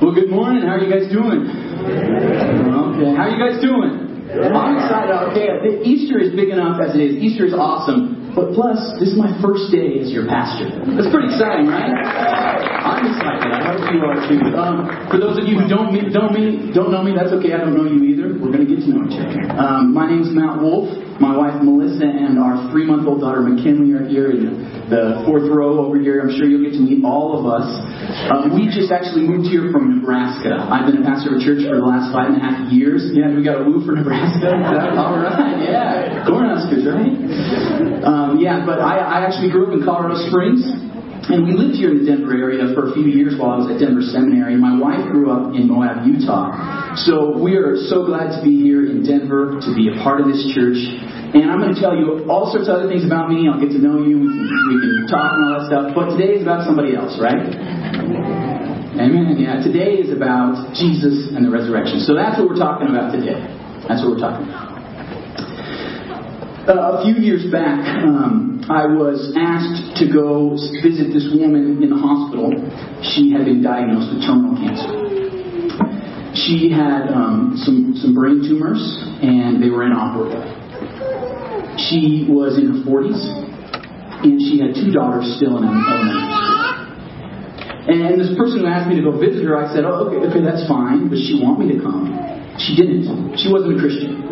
Well, good morning. How are you guys doing? Okay. How are you guys doing? I'm excited. Okay, Easter is big enough as it is. Easter is awesome. But plus, this is my first day as your pastor. That's pretty exciting, right? I'm excited. I hope you are too. Um, for those of you who don't me, don't me, don't know me, that's okay. I don't know you either. We're going to get to know each other. Um, my name's Matt Wolf. My wife Melissa and our three-month-old daughter McKinley are here in the fourth row over here. I'm sure you'll get to meet all of us. Um, we just actually moved here from Nebraska. I've been a pastor of a church for the last five and a half years. Yeah, we got a woo for Nebraska. all right, yeah, Cornhuskers, right? Um, yeah, but I, I actually grew up in Colorado Springs. And we lived here in the Denver area for a few years while I was at Denver Seminary. My wife grew up in Moab, Utah. So we are so glad to be here in Denver, to be a part of this church. And I'm going to tell you all sorts of other things about me. I'll get to know you. We can, we can talk and all that stuff. But today is about somebody else, right? Amen. Yeah. Today is about Jesus and the resurrection. So that's what we're talking about today. That's what we're talking about. Uh, a few years back, um, I was asked to go visit this woman in the hospital. She had been diagnosed with terminal cancer. She had um, some, some brain tumors, and they were inoperable. She was in her 40s, and she had two daughters still in elementary school. And this person who asked me to go visit her, I said, oh, okay, okay, that's fine, but she want me to come. She didn't. She wasn't a Christian.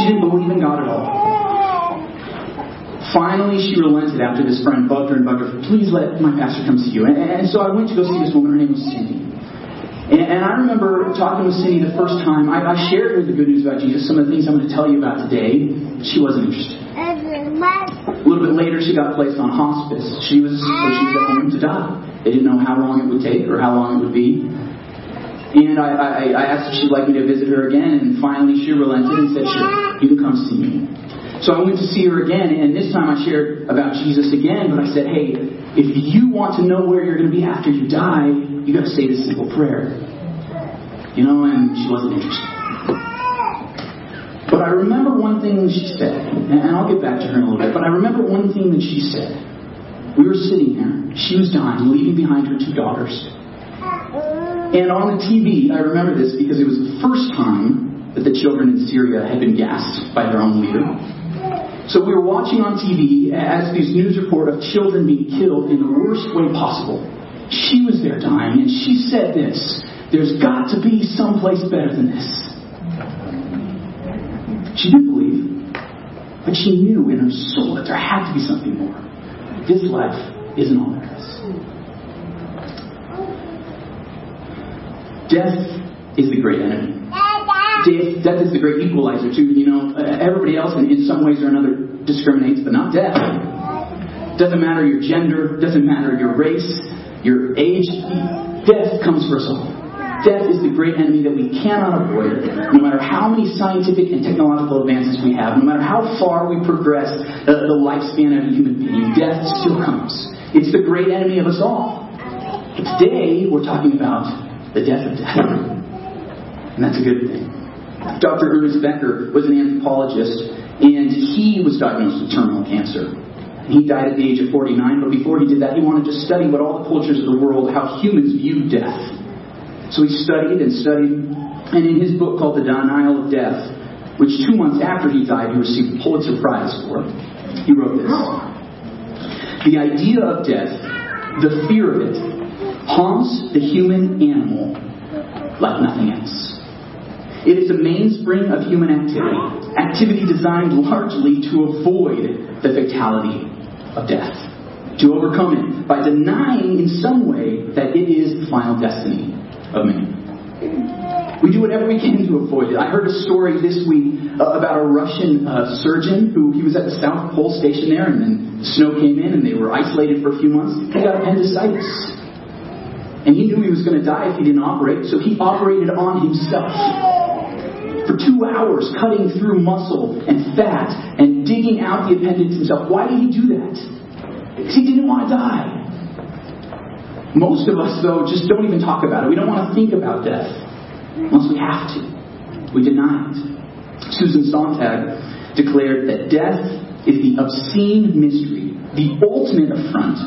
She didn't believe in God at all. Finally, she relented after this friend bugged her and bugged her, please let my pastor come see you. And, and so I went to go see this woman. Her name was Cindy. And, and I remember talking with Cindy the first time. I, I shared with her the good news about Jesus, some of the things I'm going to tell you about today. She wasn't interested. A little bit later, she got placed on hospice. She was, so she was at home to die. They didn't know how long it would take or how long it would be. And I, I, I asked if she'd like me to visit her again, and finally she relented and said, Sure, you can come see me. So I went to see her again, and this time I shared about Jesus again, but I said, Hey, if you want to know where you're going to be after you die, you got to say this simple prayer. You know, and she wasn't interested. But I remember one thing she said, and I'll get back to her in a little bit, but I remember one thing that she said. We were sitting there, she was dying, leaving behind her two daughters. And on the TV, I remember this because it was the first time that the children in Syria had been gassed by their own leader. So we were watching on TV as this news report of children being killed in the worst way possible. She was there dying, and she said this There's got to be someplace better than this. She didn't believe, but she knew in her soul that there had to be something more. This life isn't all there is. Death is the great enemy. Death, death is the great equalizer too. You know, everybody else in, in some ways or another discriminates, but not death. Doesn't matter your gender, doesn't matter your race, your age. Death comes for us all. Death is the great enemy that we cannot avoid. No matter how many scientific and technological advances we have, no matter how far we progress uh, the lifespan of a human being, death still comes. It's the great enemy of us all. Today, we're talking about the death of death. And that's a good thing. Dr. Ernest Becker was an anthropologist, and he was diagnosed with terminal cancer. He died at the age of 49, but before he did that, he wanted to study what all the cultures of the world, how humans view death. So he studied and studied, and in his book called The Denial of Death, which two months after he died he received the Pulitzer Prize for, he wrote this. The idea of death, the fear of it, haunts the human animal like nothing else. It is a mainspring of human activity, activity designed largely to avoid the fatality of death, to overcome it by denying in some way that it is the final destiny of man. We do whatever we can to avoid it. I heard a story this week uh, about a Russian uh, surgeon who he was at the South Pole station there, and then snow came in, and they were isolated for a few months. He got appendicitis, and he knew he was going to die if he didn't operate, so he operated on himself for two hours, cutting through muscle and fat and digging out the appendix himself. Why did he do that? Because he didn't want to die. Most of us, though, just don't even talk about it. We don't want to think about death unless we have to. We deny it. Susan Sontag declared that death is the obscene mystery, the ultimate affront,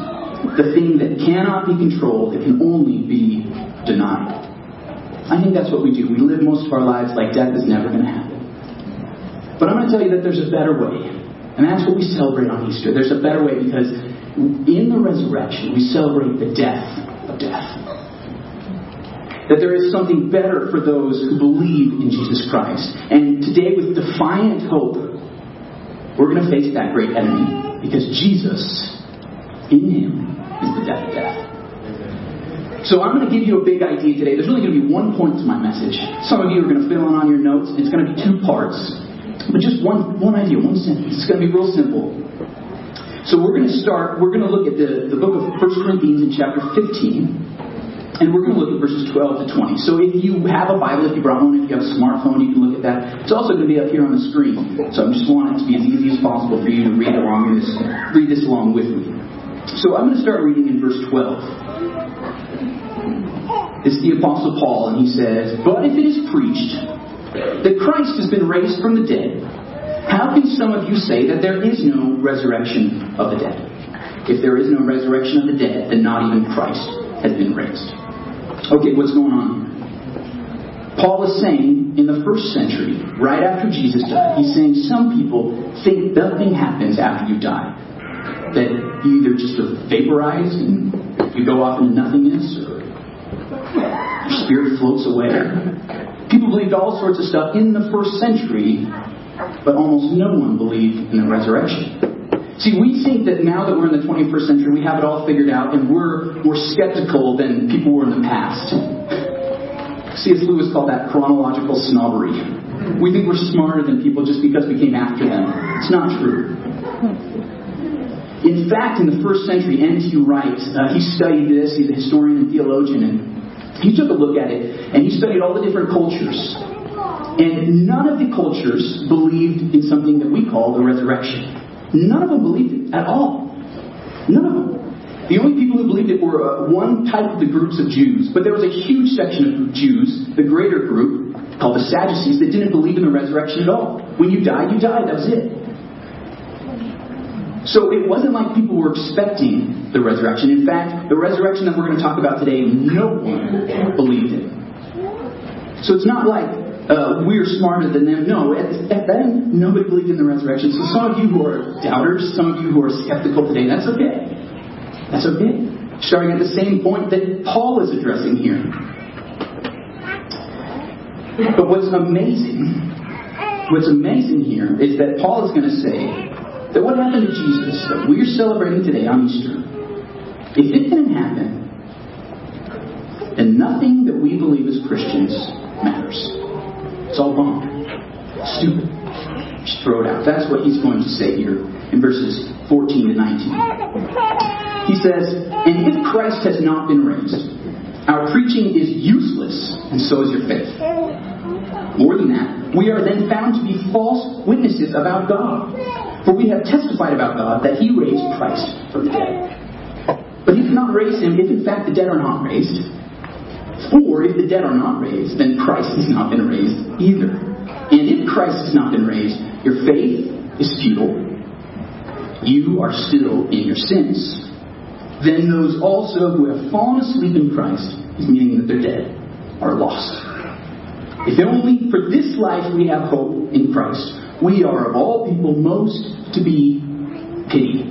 the thing that cannot be controlled, it can only be denied. I think that's what we do. We live most of our lives like death is never going to happen. But I'm going to tell you that there's a better way. And that's what we celebrate on Easter. There's a better way because in the resurrection, we celebrate the death of death. That there is something better for those who believe in Jesus Christ. And today, with defiant hope, we're going to face that great enemy because Jesus, in Him, is the death of death. So I'm going to give you a big idea today. There's really going to be one point to my message. Some of you are going to fill in on your notes. It's going to be two parts. But just one, one idea, one sentence. It's going to be real simple. So we're going to start, we're going to look at the, the book of 1 Corinthians in chapter 15. And we're going to look at verses 12 to 20. So if you have a Bible, if you brought one, if you have a smartphone, you can look at that. It's also going to be up here on the screen. So I just want it to be as easy as possible for you to read along this, read this along with me. So I'm going to start reading in verse 12. It's the Apostle Paul, and he says, But if it is preached that Christ has been raised from the dead, how can some of you say that there is no resurrection of the dead? If there is no resurrection of the dead, then not even Christ has been raised. Okay, what's going on? Paul is saying in the first century, right after Jesus died, he's saying some people think nothing happens after you die. That you either just sort of vaporize and you go off into nothingness, or your spirit floats away. People believed all sorts of stuff in the first century, but almost no one believed in the resurrection. See, we think that now that we're in the 21st century, we have it all figured out, and we're more skeptical than people were in the past. C.S. Lewis called that chronological snobbery. We think we're smarter than people just because we came after them. It's not true. In fact, in the first century, N.T. Wright, uh, he studied this. He's a historian and theologian, and he took a look at it and he studied all the different cultures. And none of the cultures believed in something that we call the resurrection. None of them believed it at all. None of them. The only people who believed it were uh, one type of the groups of Jews, but there was a huge section of Jews, the greater group, called the Sadducees, that didn't believe in the resurrection at all. When you died, you died. That was it. So it wasn't like people were expecting the resurrection. In fact, the resurrection that we're going to talk about today, no one believed in. So it's not like uh, we're smarter than them. No, at, at then, nobody believed in the resurrection. So some of you who are doubters, some of you who are skeptical today, that's okay. That's okay. Starting at the same point that Paul is addressing here. But what's amazing, what's amazing here is that Paul is going to say that what happened to Jesus that we're celebrating today on Easter, if it didn't happen, then nothing that we believe as Christians matters. It's all wrong. Stupid. Just throw it out. That's what he's going to say here in verses 14 to 19. He says, And if Christ has not been raised, our preaching is useless, and so is your faith. More than that, we are then found to be false witnesses about God. For we have testified about God that he raised Christ from the dead. But he cannot raise him if in fact the dead are not raised. For if the dead are not raised, then Christ has not been raised either. And if Christ has not been raised, your faith is futile. You are still in your sins. Then those also who have fallen asleep in Christ, meaning that they're dead, are lost. If only for this life we have hope in Christ, we are of all people most to be pitied.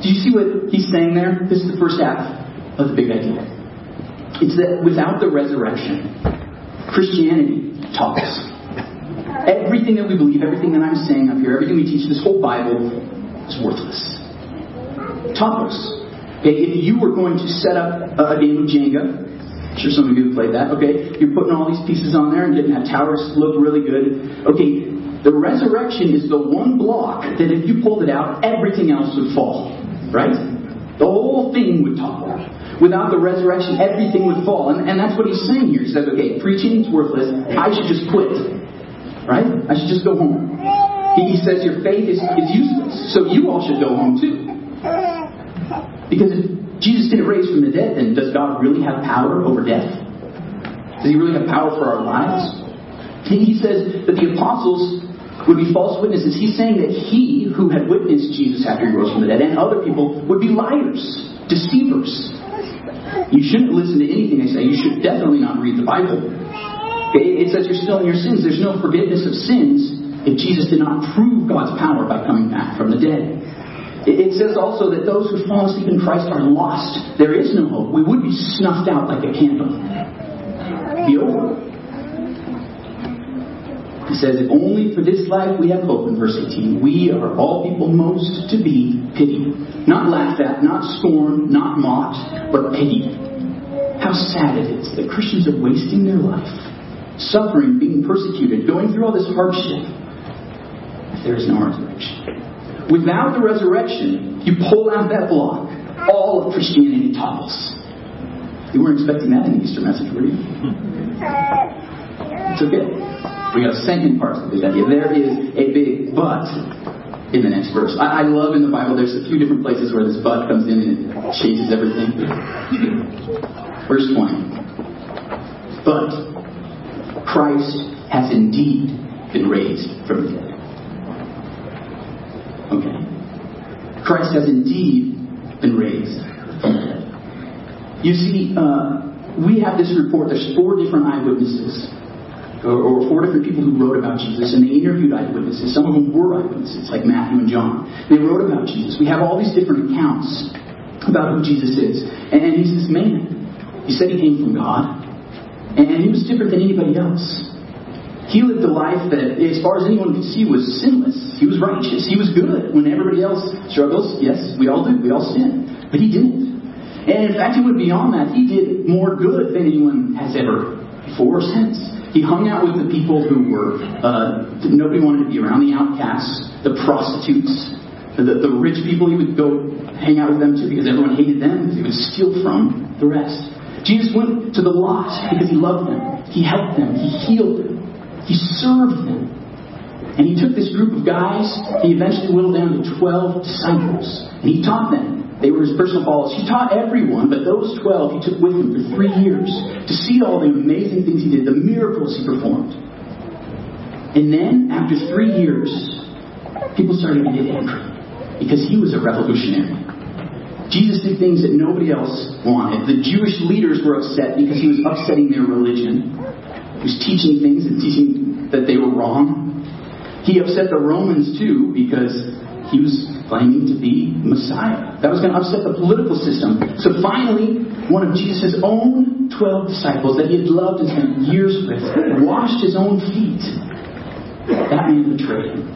Do you see what he's saying there? This is the first half of the big idea. It's that without the resurrection, Christianity talks. Everything that we believe, everything that I'm saying up here, everything we teach, this whole Bible is worthless. Tacos. Okay, if you were going to set up a game of Jenga, I'm sure some of you have played that. Okay, you're putting all these pieces on there and getting that towers to look really good. Okay, the resurrection is the one block that if you pulled it out, everything else would fall. Right? The whole thing would topple. Without the resurrection, everything would fall. And, and that's what he's saying here. He says, okay, preaching is worthless. I should just quit. Right? I should just go home. He, he says your faith is, is useless. So you all should go home too. Because if Jesus didn't raise from the dead, then does God really have power over death? Does he really have power for our lives? He says that the apostles would be false witnesses. He's saying that he who had witnessed Jesus after he rose from the dead and other people would be liars, deceivers. You shouldn't listen to anything they say. You should definitely not read the Bible. It says you're still in your sins. There's no forgiveness of sins if Jesus did not prove God's power by coming back from the dead. It says also that those who fall asleep in Christ are lost. There is no hope. We would be snuffed out like a candle. Be over. He says, If only for this life we have hope in verse 18. We are all people most to be pitied. Not laughed at, not scorned, not mocked, but pitied. How sad it is that Christians are wasting their life, suffering, being persecuted, going through all this hardship, if there is no resurrection. Without the resurrection, you pull out that block, all of Christianity topples. You weren't expecting that in the Easter message, were you? It's okay. We got a second part to this idea. There is a big but in the next verse. I, I love in the Bible, there's a few different places where this but comes in and it changes everything. Verse 20. But Christ has indeed been raised from the dead. Okay. Christ has indeed been raised from the dead. You see, uh, we have this report. There's four different eyewitnesses or, four different people who wrote about Jesus, and they interviewed eyewitnesses. Some of them were eyewitnesses, like Matthew and John. They wrote about Jesus. We have all these different accounts about who Jesus is. And, and he's this man. He said he came from God, and he was different than anybody else. He lived a life that, as far as anyone could see, was sinless. He was righteous. He was good. When everybody else struggles, yes, we all do. We all sin. But he didn't. And in fact, he went beyond that. He did more good than anyone has ever before or since. He hung out with the people who were, uh, nobody wanted to be around, the outcasts, the prostitutes, the, the rich people. He would go hang out with them too because everyone hated them he would steal from the rest. Jesus went to the lost because he loved them. He helped them. He healed them. He served them. And he took this group of guys, he eventually whittled down to 12 disciples. And he taught them. They were his personal followers. He taught everyone, but those 12 he took with him for three years to see all the amazing things he did, the miracles he performed. And then, after three years, people started to get angry because he was a revolutionary. Jesus did things that nobody else wanted. The Jewish leaders were upset because he was upsetting their religion. He was teaching things and teaching that they were wrong. He upset the Romans too because he was claiming to be Messiah. That was going to upset the political system. So finally, one of Jesus' own 12 disciples that he had loved and spent years with washed his own feet. That man betrayed him.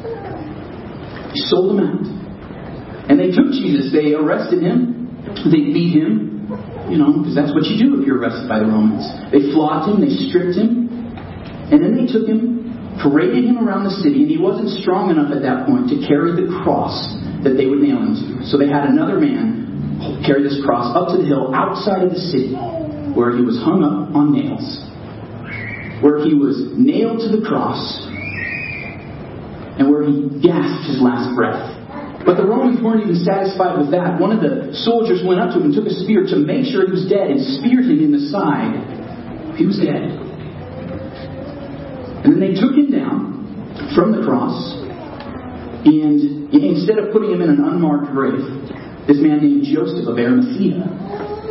He sold him out. And they took Jesus. They arrested him. They beat him. You know, because that's what you do if you're arrested by the Romans. They flogged him. They stripped him. And then they took him paraded him around the city, and he wasn't strong enough at that point to carry the cross that they would nail him to. So they had another man carry this cross up to the hill outside of the city, where he was hung up on nails, where he was nailed to the cross, and where he gasped his last breath. But the Romans weren't even satisfied with that. One of the soldiers went up to him and took a spear to make sure he was dead and speared him in the side. He was dead. And then they took him down from the cross, and instead of putting him in an unmarked grave, this man named Joseph of Arimathea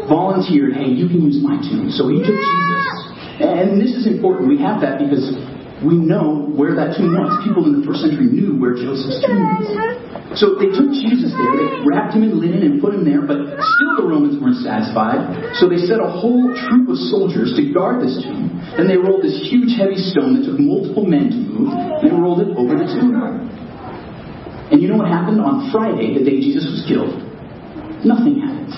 volunteered, hey, you can use my tomb. So he took Jesus. And this is important. We have that because we know where that tomb was. People in the first century knew where Joseph's tomb was. So they took Jesus there, they wrapped him in linen and put him there, but still the Romans weren't satisfied. So they set a whole troop of soldiers to guard this tomb. Then they rolled this huge heavy stone that took multiple men to move, and they rolled it over the tomb. And you know what happened on Friday, the day Jesus was killed? Nothing happened.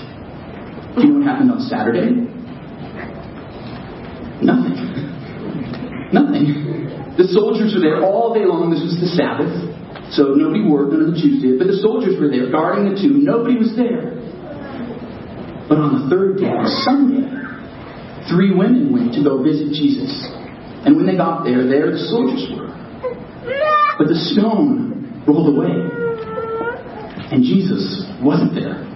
Do you know what happened on Saturday? Nothing. Nothing. The soldiers were there all day long. This was the Sabbath. So nobody worked, none of the Jews did. But the soldiers were there guarding the tomb. Nobody was there. But on the third day, Sunday, three women went to go visit Jesus. And when they got there, there the soldiers were. But the stone rolled away. And Jesus wasn't there.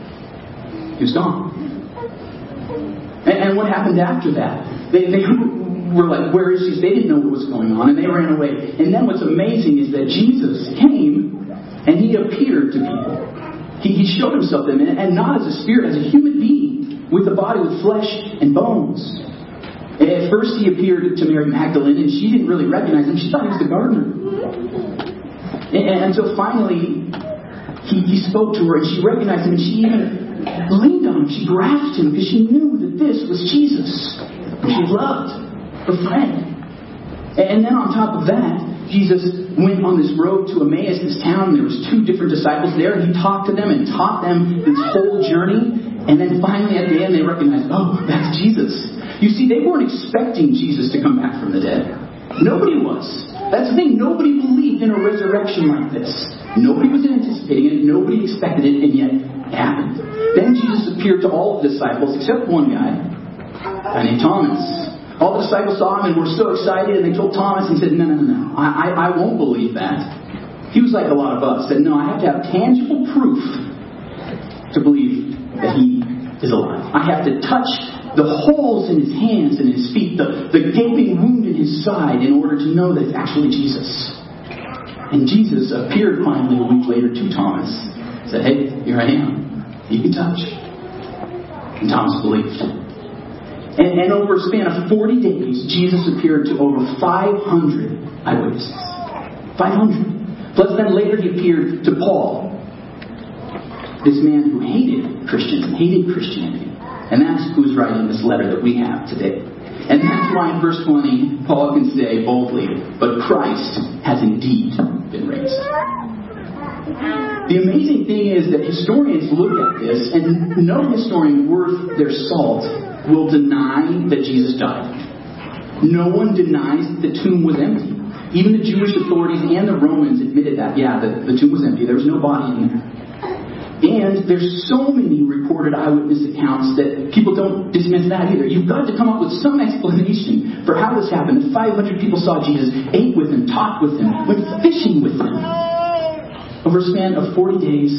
He was gone. And, and what happened after that? They, they were like, Where is Jesus? They didn't know what was going on, and they ran away. And then what's amazing is that Jesus came and he appeared to people. He, he showed himself to them, and not as a spirit, as a human being. with a body with flesh and bones. And At first, he appeared to Mary Magdalene, and she didn't really recognize him. She thought he was the gardener. And, and so finally, he, he spoke to her, and she recognized him, and she even leaned on him. She grasped him because she knew that this was Jesus. She loved her friend. And then on top of that, Jesus went on this road to Emmaus, this town. There was two different disciples there, and he talked to them and taught them this whole journey. And then finally, at the end, they recognized, oh, that's Jesus. You see, they weren't expecting Jesus to come back from the dead. Nobody was. That's the thing. Nobody believed in a resurrection like this. Nobody was anticipating it. Nobody expected it, and yet it happened. Then Jesus appeared to all the disciples except one guy, a named Thomas. All the disciples saw him and were so excited, and they told Thomas and said, No, no, no, no. I, I, I won't believe that. He was like a lot of us, said, No, I have to have tangible proof to believe that he is alive. I have to touch the holes in his hands and his feet, the, the gaping wound in his side, in order to know that it's actually Jesus. And Jesus appeared finally a week later to Thomas. Said, Hey, here I am. You can touch. And Thomas believed. And, and over a span of 40 days, Jesus appeared to over 500 eyewitnesses. 500. Plus, then later he appeared to Paul, this man who hated Christians and hated Christianity. And that's who's writing this letter that we have today. And that's why in verse 20, Paul can say boldly, But Christ has indeed been raised. The amazing thing is that historians look at this, and no historian worth their salt will deny that Jesus died. No one denies that the tomb was empty. Even the Jewish authorities and the Romans admitted that, yeah, the, the tomb was empty. There was no body in there. And there's so many reported eyewitness accounts that people don't dismiss that either. You've got to come up with some explanation for how this happened. 500 people saw Jesus, ate with him, talked with him, went fishing with him over a span of 40 days.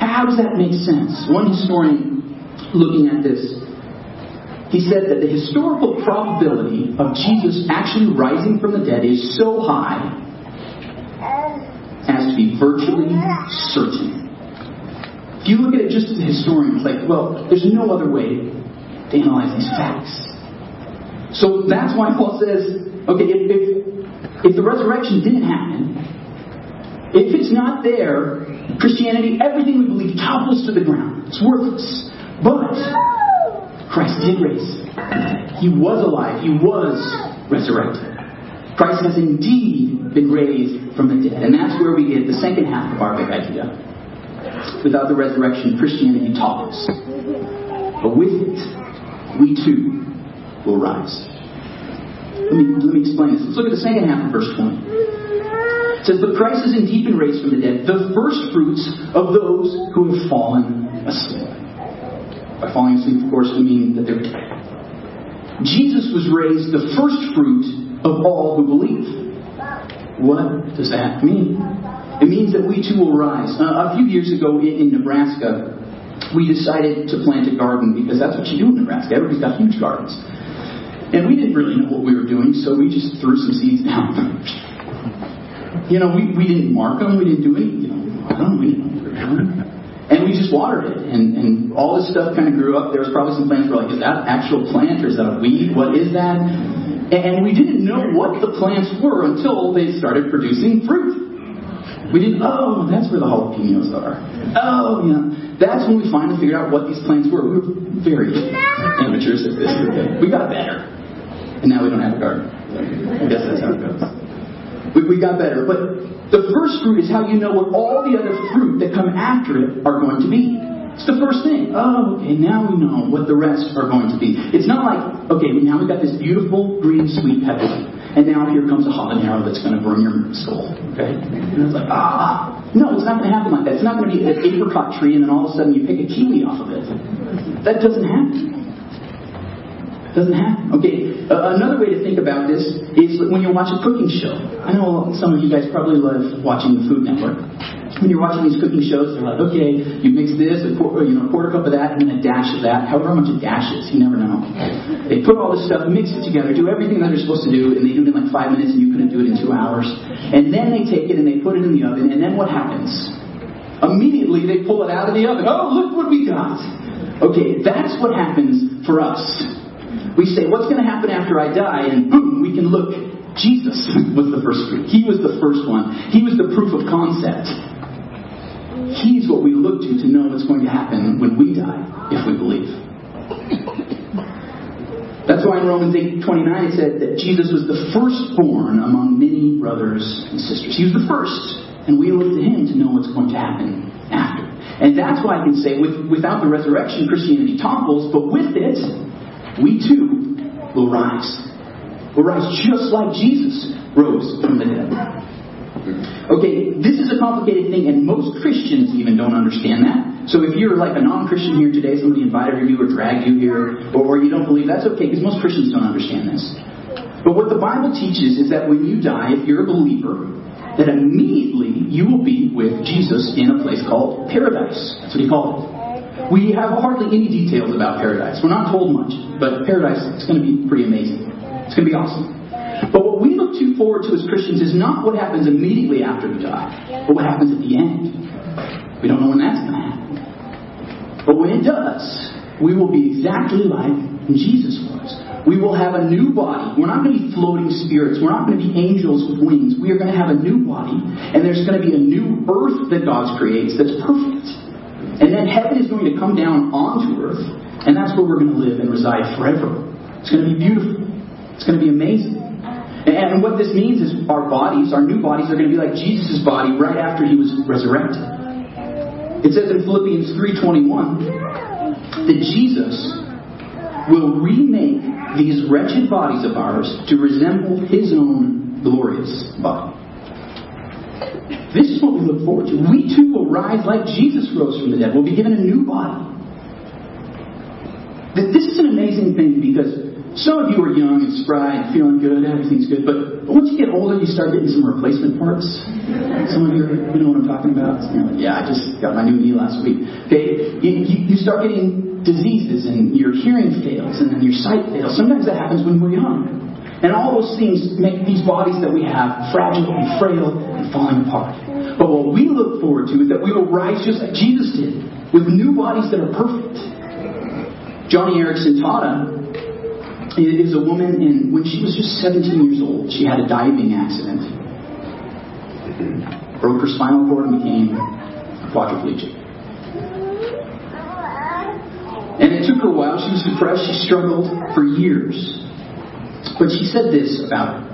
How does that make sense? One historian looking at this, he said that the historical probability of Jesus actually rising from the dead is so high as to be virtually certain. If you look at it just as a historian, it's like, well, there's no other way to analyze these facts. So that's why Paul says, okay, if, if, if the resurrection didn't happen, if it's not there, Christianity, everything we believe topples to the ground. It's worthless. But Christ did raise. He was alive. He was resurrected. Christ has indeed been raised from the dead. And that's where we get the second half of our big idea. Without the resurrection, Christianity topples. But with it, we too will rise. Let me, let me explain this. Let's look at the second half of verse 20. It says, But Christ has indeed been raised from the dead, the first fruits of those who have fallen asleep. By falling asleep, of course, we mean that they're dead. Jesus was raised the first fruit of all who believe. What does that mean? It means that we too will rise. Uh, a few years ago in, in Nebraska, we decided to plant a garden because that's what you do in Nebraska. Everybody's got huge gardens. And we didn't really know what we were doing, so we just threw some seeds down. you know, we, we didn't mark them, we didn't do anything. you know, I don't know, we didn't know what we were doing. And we just watered it, and, and all this stuff kind of grew up. There was probably some plants were like, is that actual plant or is that a weed? What is that? And we didn't know what the plants were until they started producing fruit. We didn't, oh, that's where the jalapenos are. Oh, yeah. That's when we finally figured out what these plants were. We were very amateurs at this. We got better. And now we don't have a garden. I guess that's how it goes. We, we got better. But the first fruit is how you know what all the other fruit that come after it are going to be. It's the first thing. Oh, okay, now we know what the rest are going to be. It's not like, okay, now we've got this beautiful green sweet pepper, and now here comes a habanero that's going to burn your skull. Okay? And it's like, ah. No, it's not going to happen like that. It's not going to be an apricot tree and then all of a sudden you pick a kiwi off of it. That doesn't happen. Doesn't happen. Okay, uh, another way to think about this is when you watch a cooking show. I know some of you guys probably love watching the Food Network. When you're watching these cooking shows, they're like, okay, you mix this, a quarter, you know, a quarter cup of that, and then a dash of that. However much it dashes, you never know. They put all this stuff, mix it together, do everything that they're supposed to do, and they do it in like five minutes, and you couldn't do it in two hours. And then they take it and they put it in the oven, and then what happens? Immediately they pull it out of the oven. Oh, look what we got. Okay, that's what happens for us. We say, what's going to happen after I die? And boom, we can look. Jesus was the first fruit. He was the first one. He was the proof of concept. He's what we look to to know what's going to happen when we die, if we believe. That's why in Romans 8 29 it said that Jesus was the firstborn among many brothers and sisters. He was the first. And we look to him to know what's going to happen after. And that's why I can say, with, without the resurrection, Christianity topples, but with it, we too will rise. We'll rise just like Jesus rose from the dead. Okay, this is a complicated thing, and most Christians even don't understand that. So if you're like a non-Christian here today, somebody invited you or dragged you here, or, or you don't believe, that's okay, because most Christians don't understand this. But what the Bible teaches is that when you die, if you're a believer, that immediately you will be with Jesus in a place called paradise. That's what he called it. We have hardly any details about paradise. We're not told much, but paradise is going to be pretty amazing. It's going to be awesome. But what we look to forward to as Christians is not what happens immediately after we die, but what happens at the end. We don't know when that's going to happen. But when it does, we will be exactly like Jesus was. We will have a new body. We're not going to be floating spirits. We're not going to be angels with wings. We are going to have a new body, and there's going to be a new earth that God creates that's perfect. And then heaven is going to come down onto earth, and that's where we're going to live and reside forever. It's going to be beautiful. It's going to be amazing. And what this means is our bodies, our new bodies, are going to be like Jesus' body right after he was resurrected. It says in Philippians 3.21 that Jesus will remake these wretched bodies of ours to resemble his own glorious body. Look forward to. We too will rise like Jesus rose from the dead. We'll be given a new body. This is an amazing thing because some of you are young and spry and feeling good, everything's good, but once you get older, you start getting some replacement parts. Some of you, you know what I'm talking about? Like, yeah, I just got my new knee last week. Okay, you, you start getting diseases and your hearing fails and then your sight fails. Sometimes that happens when we're young. And all those things make these bodies that we have fragile and frail and falling apart. But what we look forward to is that we will rise just like Jesus did, with new bodies that are perfect. Joni Eareckson Tada is a woman in when she was just 17 years old. She had a diving accident, broke her spinal cord, and became quadriplegic. And it took her a while. She was depressed. She struggled for years. But she said this about it.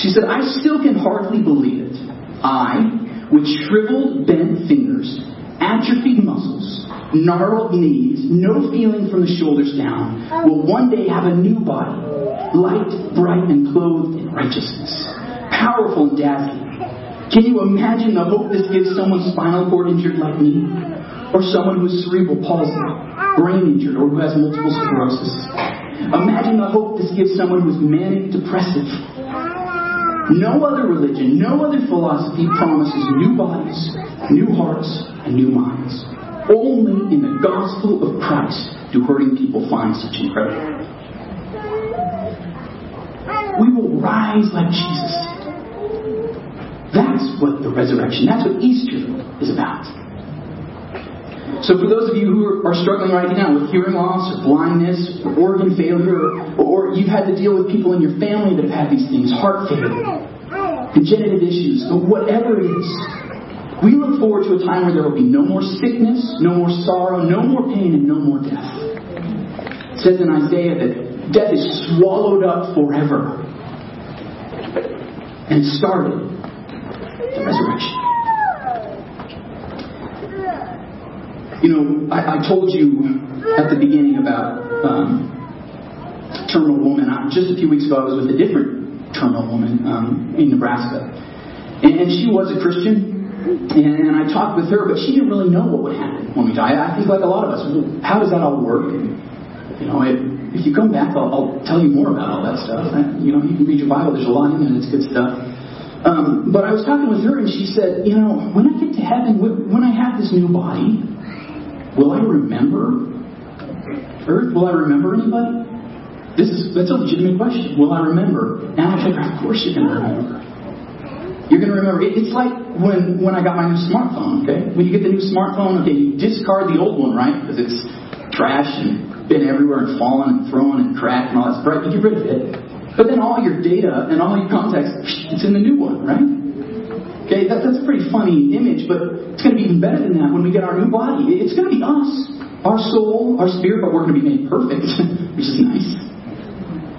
She said, I still can hardly believe it. I, with shriveled, bent fingers, atrophied muscles, gnarled knees, no feeling from the shoulders down, will one day have a new body, light, bright, and clothed in righteousness, powerful and dazzling. Can you imagine the hope this gives someone spinal cord injured like me? Or someone who has cerebral palsy, brain injured, or who has multiple sclerosis? Imagine the hope this gives someone who is manic depressive. No other religion, no other philosophy promises new bodies, new hearts, and new minds. Only in the gospel of Christ do hurting people find such incredible. We will rise like Jesus That's what the resurrection, that's what Easter is about. So for those of you who are struggling right now with hearing loss or blindness or organ failure, or you've had to deal with people in your family that have had these things, heart failure, degenerative issues, or whatever it is, we look forward to a time where there will be no more sickness, no more sorrow, no more pain, and no more death. It says in Isaiah that death is swallowed up forever. And started the resurrection. You know, I, I told you at the beginning about um, terminal woman. I, just a few weeks ago, I was with a different terminal woman um, in Nebraska, and, and she was a Christian. And, I talked with her, but she didn't really know what would happen when we die. I think, like a lot of us, how does that all work? And, you know, if you come back, I'll, I'll tell you more about all that stuff. You know, you can read your Bible. There's a lot in it. It's good stuff. Um, but I was talking with her, and she said, you know, when I get to heaven, when I have this new body, Will I remember Earth? Will I remember anybody? This is that's a legitimate question. Will I remember? And I said, Of course you're gonna remember. You're to remember. It, it's like when, when I got my new smartphone, okay? When you get the new smartphone, okay, you discard the old one, right? Because it's trash and been everywhere and fallen and thrown and cracked and all that right? You get rid of it. But then all your data and all your contacts, it's in the new one, right? Okay, that, that's a pretty funny image, but it's going to be even better than that when we get our new body. It's going to be us, our soul, our spirit, but we're going to be made perfect, which is nice.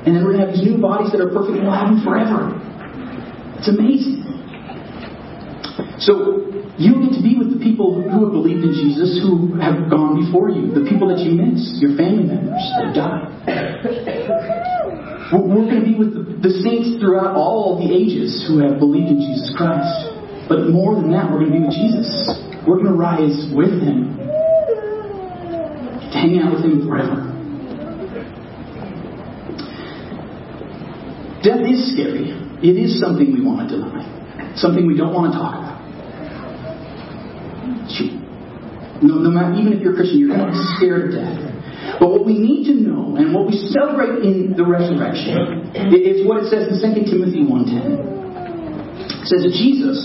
And then we're going to have these new bodies that are perfect and we'll have them forever. It's amazing. So you get to be with the people who have believed in Jesus who have gone before you, the people that you miss, your family members that died. We're going to be with the saints throughout all the ages who have believed in Jesus Christ. But more than that, we're going to be with Jesus. We're going to rise with Him, to hang out with Him forever. Death is scary. It is something we want to deny, something we don't want to talk about. No, no matter, even if you're a Christian, you're be scared of death. But what we need to know, and what we celebrate in the resurrection, is what it says in 2 Timothy 1.10. It says that Jesus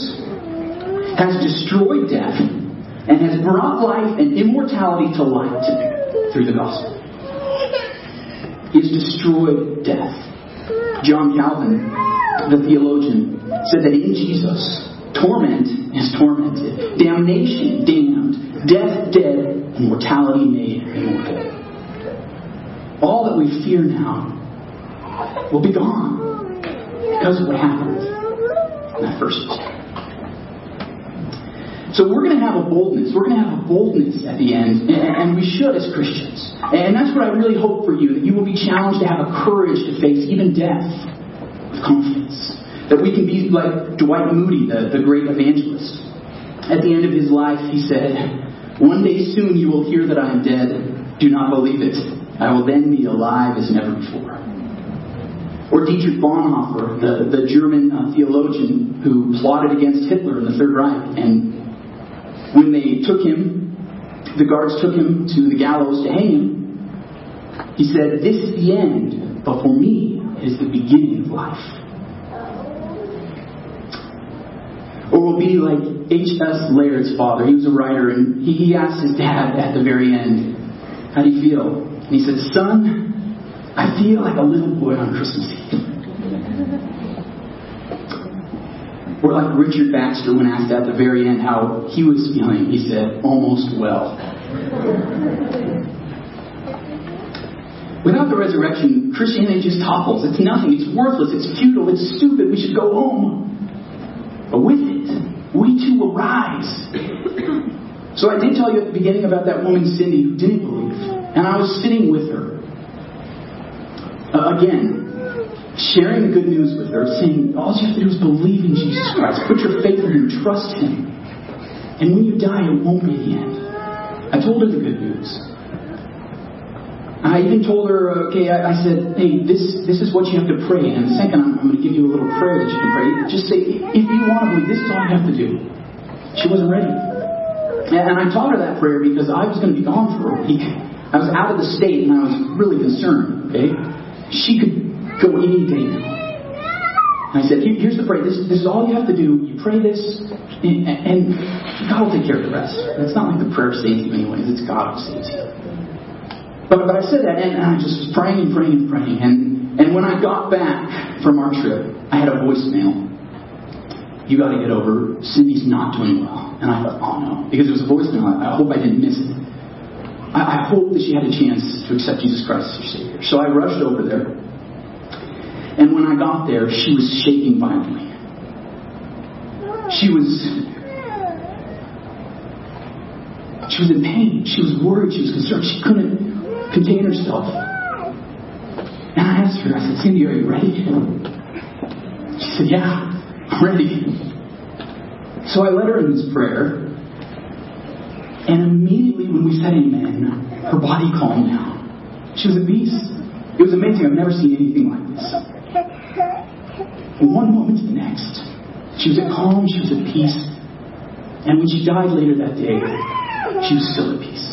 has destroyed death and has brought life and immortality to light through the gospel. He has destroyed death. John Calvin, the theologian, said that in Jesus, torment is tormented, damnation damned, death dead, and mortality made immortal. All that we fear now will be gone because of what happened in that first mistake. So we're going to have a boldness. We're going to have a boldness at the end, and we should as Christians. And that's what I really hope for you, that you will be challenged to have a courage to face even death with confidence. That we can be like Dwight Moody, the, the great evangelist. At the end of his life, he said, one day soon you will hear that I am dead. Do not believe it. I will then be alive as never before. Or Dietrich Bonhoeffer, the, the German uh, theologian who plotted against Hitler in the Third Reich. And when they took him, the guards took him to the gallows to hang him. He said, This is the end, but for me, it is the beginning of life. Or we'll be like H.S. Laird's father. He was a writer, and he asked his dad at the very end, How do you feel? And he said, Son, I feel like a little boy on Christmas Eve. Or like Richard Baxter when asked at the very end how he was feeling, he said, Almost well. Without the resurrection, Christianity just topples. It's nothing. It's worthless. It's futile. It's stupid. We should go home. But with it, we too will rise. So I did tell you at the beginning about that woman, Cindy, who didn't believe. And I was sitting with her. Uh, again, sharing the good news with her, saying, all you have to do is believe in Jesus Christ. Put your faith in Him. Trust Him. And when you die, it won't be the end. I told her the good news. I even told her, okay, I, I, said, hey, this this is what you have to pray. And second, I'm, I'm going to give you a little prayer that you can pray. Just say, if you want to believe, this is all you have to do. She wasn't ready. And, and I taught her that prayer because I was going to be gone for a week. I was out of the state and I was really concerned, okay? She could go any day now. And I said, Here, here's the prayer. This, this is all you have to do. You pray this, and, and God will take care of the rest. It's not like the prayer saves you anyways. It's God who saves you. But, but I said that, and I just was praying and praying and praying. And, and when I got back from our trip, I had a voicemail. You got to get over, Cindy's not doing well. And I thought, oh no. Because it was a voicemail. I, I hope I didn't miss it. I, I hope that she had a chance to accept Jesus Christ as her Savior. So I rushed over there. And when I got there, she was shaking violently. She was she was in pain. She was worried. She was concerned. She couldn't contain herself. And I asked her, I said, Cindy, are you ready? She said, Yeah, I'm ready. So I led her in this prayer. And immediately when we said amen, her body calmed down. She was at peace. It was amazing. I've never seen anything like this. From one moment to the next, she was at calm, she was at peace. And when she died later that day, she was still at peace.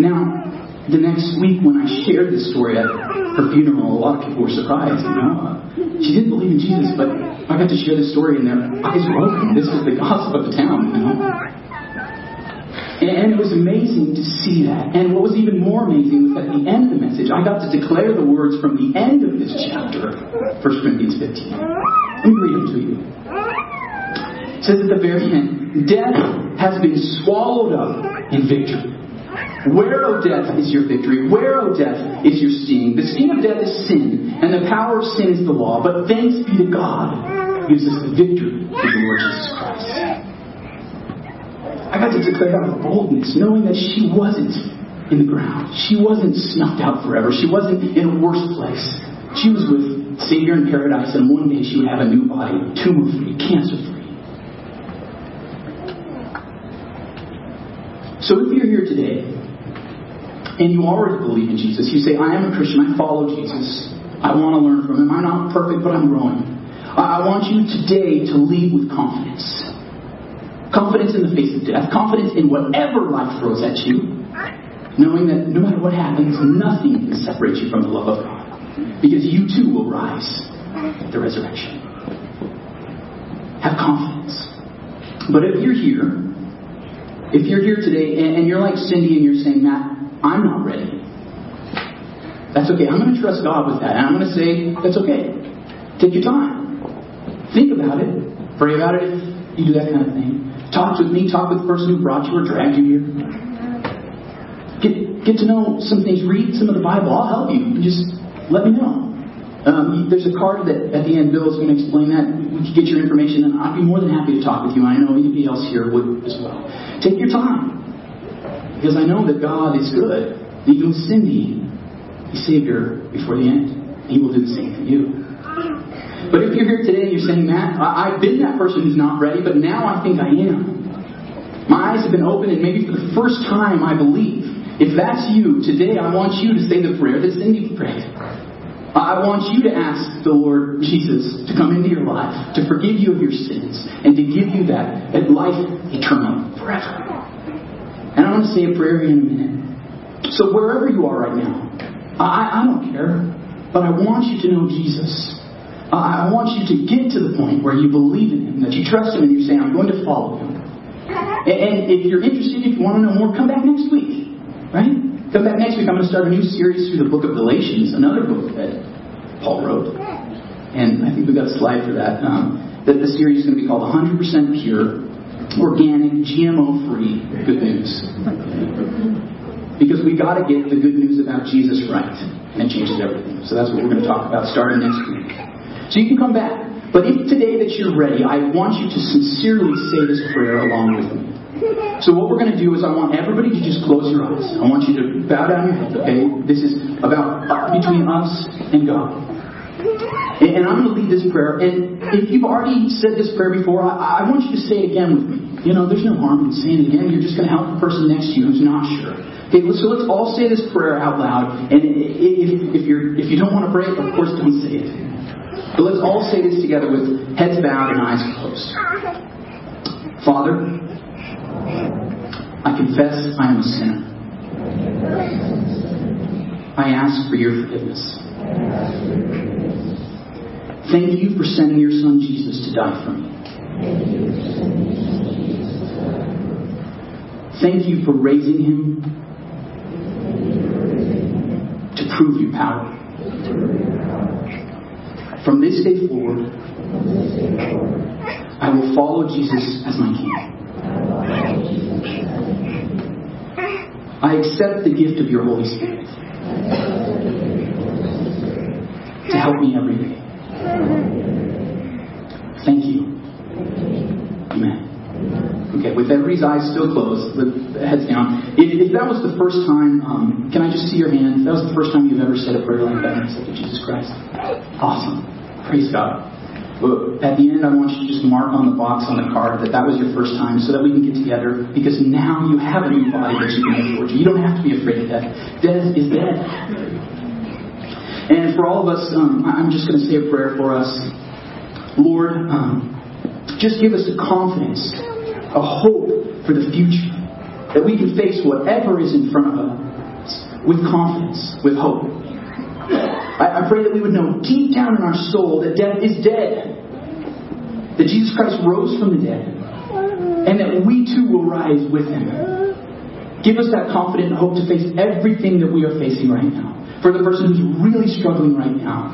Now, the next week when I shared this story, at her funeral, a lot of people were surprised. You know, she didn't believe in Jesus, but I got to share this story, and their eyes were open. This was the gossip of the town. You know. And it was amazing to see that. And what was even more amazing was at the end of the message, I got to declare the words from the end of this chapter, 1 Corinthians 15. Let me read them to you. It says at the very end, Death has been swallowed up in victory. Where, O death, is your victory? Where, O death, is your sting? The sting of death is sin, and the power of sin is the law. But thanks be to God gives us the victory through the Lord Jesus Christ. I got to declare with boldness, knowing that she wasn't in the ground. She wasn't snuffed out forever. She wasn't in a worse place. She was with Savior in paradise, and one day she would have a new body, tumor free, cancer free. So if you're here today and you already believe in Jesus, you say, I am a Christian, I follow Jesus, I want to learn from him, I'm not perfect, but I'm growing. I want you today to lead with confidence. Confidence in the face of death. Confidence in whatever life throws at you. Knowing that no matter what happens, nothing can separate you from the love of God. Because you too will rise at the resurrection. Have confidence. But if you're here, if you're here today and, you're like Cindy and you're saying, Matt, I'm not ready. That's okay. I'm going to trust God with that. And I'm going to say, that's okay. Take your time. Think about it. Pray about it if you do that kind of thing. Talk with me. Talk with the person who brought you or dragged you here. Get, get to know some things. Read some of the Bible. I'll help you. Just let me know. Um, there's a card that at the end Bill is going to explain that. We can get your information, and I'd be more than happy to talk with you. I know anybody else here would as well. Take your time, because I know that God is good. Even with Cindy, He saved her before the end. He will do the same for you. But if you're here today and you're saying, Matt, I've been that person who's not ready, but now I think I am. My eyes have been opened, and maybe for the first time I believe. If that's you, today I want you to say the prayer that Cindy prayed. I want you to ask the Lord Jesus to come into your life, to forgive you of your sins, and to give you that, that life eternal forever. And I want to say a prayer in a minute. So wherever you are right now, I, I don't care, but I want you to know Jesus. I want you to get to the point where you believe in Him, that you trust Him, and you say, I'm going to follow Him. And if you're interested, if you want to know more, come back next week. Right? Come back next week. I'm going to start a new series through the book of Galatians, another book that Paul wrote. And I think we've got a slide for that. Um, that the series is going to be called 100% Pure, Organic, GMO Free Good News. Because we got to get the good news about Jesus right, and changes everything. So that's what we're going to talk about starting next week. So you can come back. But if today that you're ready, I want you to sincerely say this prayer along with me. So what we're going to do is I want everybody to just close your eyes. I want you to bow down your head, okay? This is about uh, between us and God. And, I'm going to lead this prayer. And if you've already said this prayer before, I, I want you to say it again with me. You know, there's no harm in saying it again. You're just going to help the person next to you who's not sure. Okay, so let's all say this prayer out loud. And if, if, you're, if you don't want to pray of course, don't say it. But let's all say this together with heads bowed and eyes closed. Father, I confess I am a sinner. I ask for your forgiveness. Thank you for sending your son Jesus to die for me. Thank you for raising him to prove your power. From this day forward, I will follow Jesus as my King. I accept the gift of your Holy Spirit to help me every day. Thank you. Amen. Okay, with everybody's eyes still closed, with heads down. If, if that was the first time, um, can I just see your hand? If that was the first time you've ever said a prayer like that and accepted Jesus Christ. Awesome. Praise God. But at the end, I want you to just mark on the box on the card that that was your first time so that we can get together because now you have a new body that you can for. You don't have to be afraid of death. Death is dead. And for all of us, um, I'm just going to say a prayer for us. Lord, um, just give us the confidence, a hope for the future, that we can face whatever is in front of us with confidence, with hope. I, I pray that we would know deep down in our soul that death is dead. That Jesus Christ rose from the dead. And that we too will rise with him. Give us that confident hope to face everything that we are facing right now. For the person who's really struggling right now,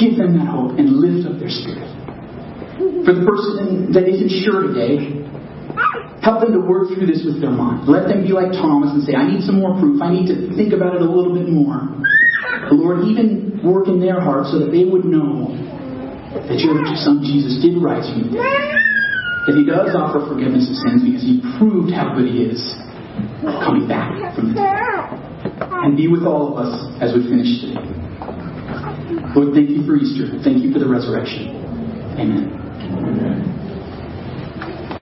give them that hope and lift up their spirit. For the person that isn't sure today, help them to work through this with their mind. Let them be like Thomas and say, I need some more proof. I need to think about it a little bit more. Lord, even work in their hearts so that they would know that your son Jesus did rise from the dead. That he does offer forgiveness of sins because he proved how good he is coming back from the dead. And be with all of us as we finish today. Lord, thank you for Easter. Thank you for the resurrection. Amen.